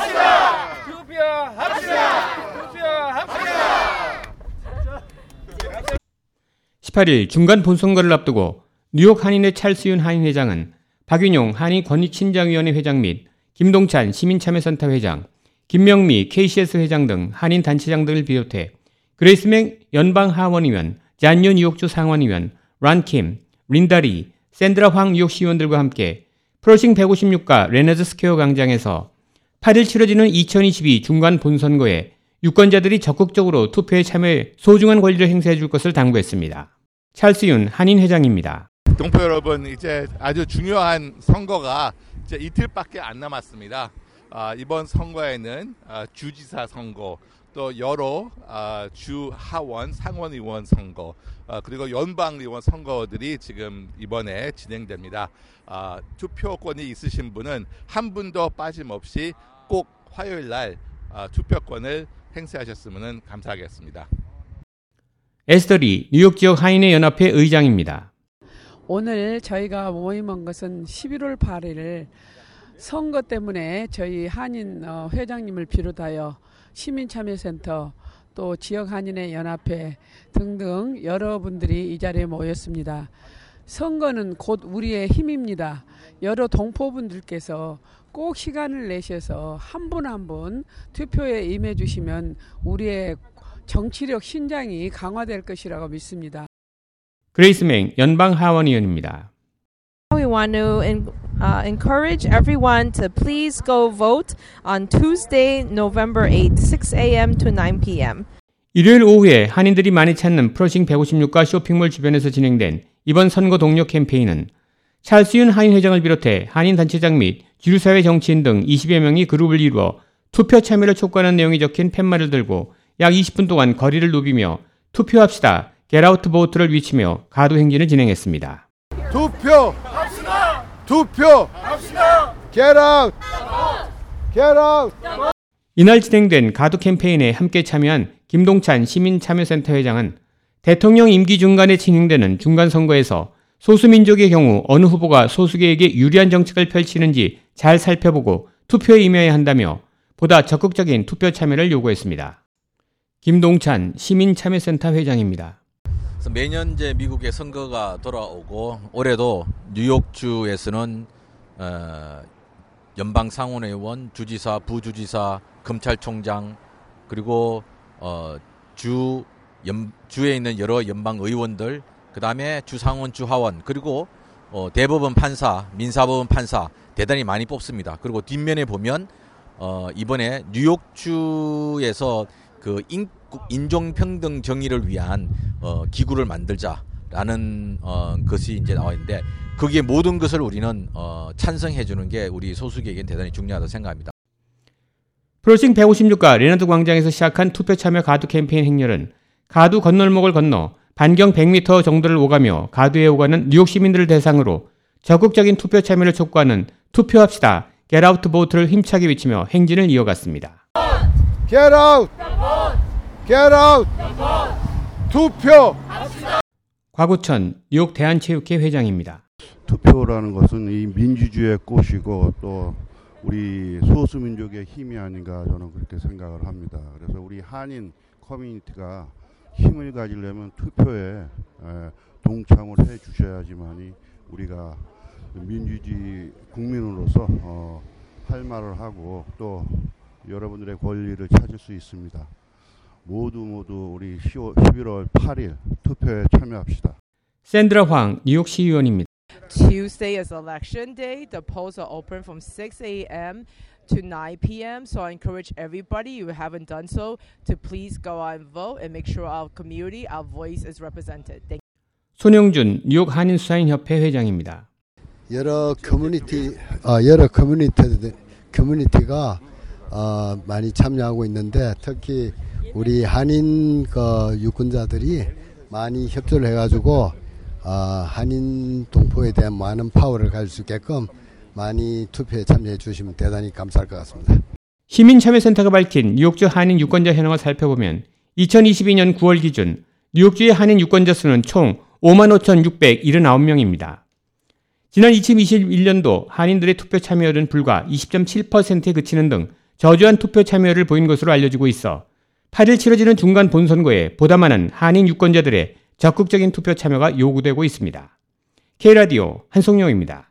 투표합시다. 투표 합시다. 투표 합시다. 18일 중간 본선거를 앞두고 뉴욕 한인회 찰스윤 한인 회장은 박윤용 한인 권익신장위원회 회장 및 김동찬 시민참여센터 회장, 김명미 KCS 회장 등 한인 단체장 등을 비롯해 그레이스맹 연방 하원의원, 존 리우 뉴욕주 상원의원, 론 킴, 린다리, 샌드라 황 뉴욕시 의원들과 함께 플러싱 156가 레너즈 스퀘어 광장에서 8일 치러지는 2022 중간 본선거에 유권자들이 적극적으로 투표에 참여해 소중한 권리를 행사해 줄 것을 당부했습니다. 찰스윤 한인 회장입니다. 동포 여러분, 이제 아주 중요한 선거가 이제 이틀밖에 안 남았습니다. 아, 이번 선거에는 아, 주지사 선거, 또 여러 아, 주 하원, 상원 의원 선거, 아, 그리고 연방 의원 선거들이 지금 이번에 진행됩니다. 아, 투표권이 있으신 분은 한 분도 빠짐없이 꼭 화요일 날 아, 투표권을 행사하셨으면 감사하겠습니다. 에스더리 뉴욕 지역 한인회 연합회 의장입니다. 오늘 저희가 모임한 것은 11월 8일 선거 때문에 저희 한인 어, 회장님을 비롯하여 시민참여센터 또 지역 한인회 연합회 등등 여러분들이 이 자리에 모였습니다. 선거는 곧 우리의 힘입니다. 여러 동포분들께서 꼭 시간을 내셔서 한 분 한 분 투표에 임해 주시면 우리의 정치력 신장이 강화될 것이라고 믿습니다. 그레이스 맹 연방 하원의원입니다. We want to uh, encourage everyone to please go vote on Tuesday, November 8th, 6 a.m. to 9 p.m. 일요일 오후에 한인들이 많이 찾는 플러싱 156가 쇼핑몰 주변에서 진행된 이번 선거 독려 캠페인은 찰스윤 한인 회장을 비롯해 한인 단체장 및 주류사회 정치인 등 20여 명이 그룹을 이루어 투표 참여를 촉구하는 내용이 적힌 팻말을 들고 약 20분 동안 거리를 누비며 투표합시다, Get Out Vote를 외치며 가두 행진을 진행했습니다. 투표 투표 Get out Get out 이날 진행된 가두 캠페인에 함께 참여한 김동찬 시민참여센터 회장은 대통령 임기 중간에 진행되는 중간 선거에서 소수민족의 경우 어느 후보가 소수계에게 유리한 정책을 펼치는지 잘 살펴보고 투표에 임해야 한다며 보다 적극적인 투표 참여를 요구했습니다. 김동찬 시민참여센터 회장입니다. 그래서 매년 이제 미국의 선거가 돌아오고 올해도 뉴욕주에서는 어, 연방 상원의원, 주지사, 부주지사, 검찰총장 그리고 어, 주 연, 주에 있는 여러 연방 의원들 그다음에 주상원, 주하원 그리고 어, 대법원 판사, 민사법원 판사 대단히 많이 뽑습니다. 그리고 뒷면에 보면 어, 이번에 뉴욕주에서 그 인, 인종평등 정의를 위한 어, 기구를 만들자라는 어, 것이 이제 나와 있는데 거기에 모든 것을 우리는 어, 찬성해 주는 게 우리 소수계에겐 대단히 중요하다고 생각합니다. 플러싱 156가 레너드 광장에서 시작한 투표 참여 가두 캠페인 행렬은 가두 건널목을 건너 반경 100m 정도를 오가며 가두에 오가는 뉴욕 시민들을 대상으로 적극적인 투표 참여를 촉구하는 투표합시다, Get Out Vote를 힘차게 외치며 행진을 이어갔습니다. Get out Get out 투표 곽우천 뉴욕 대한체육회 회장입니다. 투표라는 것은 이 민주주의의 꽃이고 또 우리 소수 민족의 힘이 아닌가 저는 그렇게 생각을 합니다. 그래서 우리 한인 커뮤니티가 힘을 가지려면 투표에 에, 동참을 해 주셔야지만이 우리가 민주주의 국민으로서 어, 할 말을 하고 또 여러분들의 권리를 찾을 수 있습니다. 모두 모두 우리 10월, 11월 8일 투표에 참여합시다. 샌드라 황 뉴욕 시의원입니다. Tuesday is election day. The polls are open from 6 a.m. to 9 p.m. So I encourage everybody who haven't done so to please go out and vote and make sure our community, our voice is represented. Thank 손영준 뉴욕 한인 수사인 협회 회장입니다. 여러 커뮤니티 어, 여러 커뮤니티 커뮤니티가 어, 많이 참여하고 있는데 특히 우리 한인 그 유권자들이 많이 협조를 해가지고 어, 한인 동포에 대한 많은 파워를 가질 수 있게끔 많이 투표에 참여해 주시면 대단히 감사할 것 같습니다. 시민참여센터가 밝힌 뉴욕주 한인 유권자 현황을 살펴보면 2022년 9월 기준 뉴욕주의 한인 유권자 수는 총 55,679명입니다. 지난 2021년도 한인들의 투표 참여율은 불과 20.7%에 그치는 등 저조한 투표 참여를 보인 것으로 알려지고 있어 8일 치러지는 중간 본선거에 보다 많은 한인 유권자들의 적극적인 투표 참여가 요구되고 있습니다. K라디오 한송영입니다.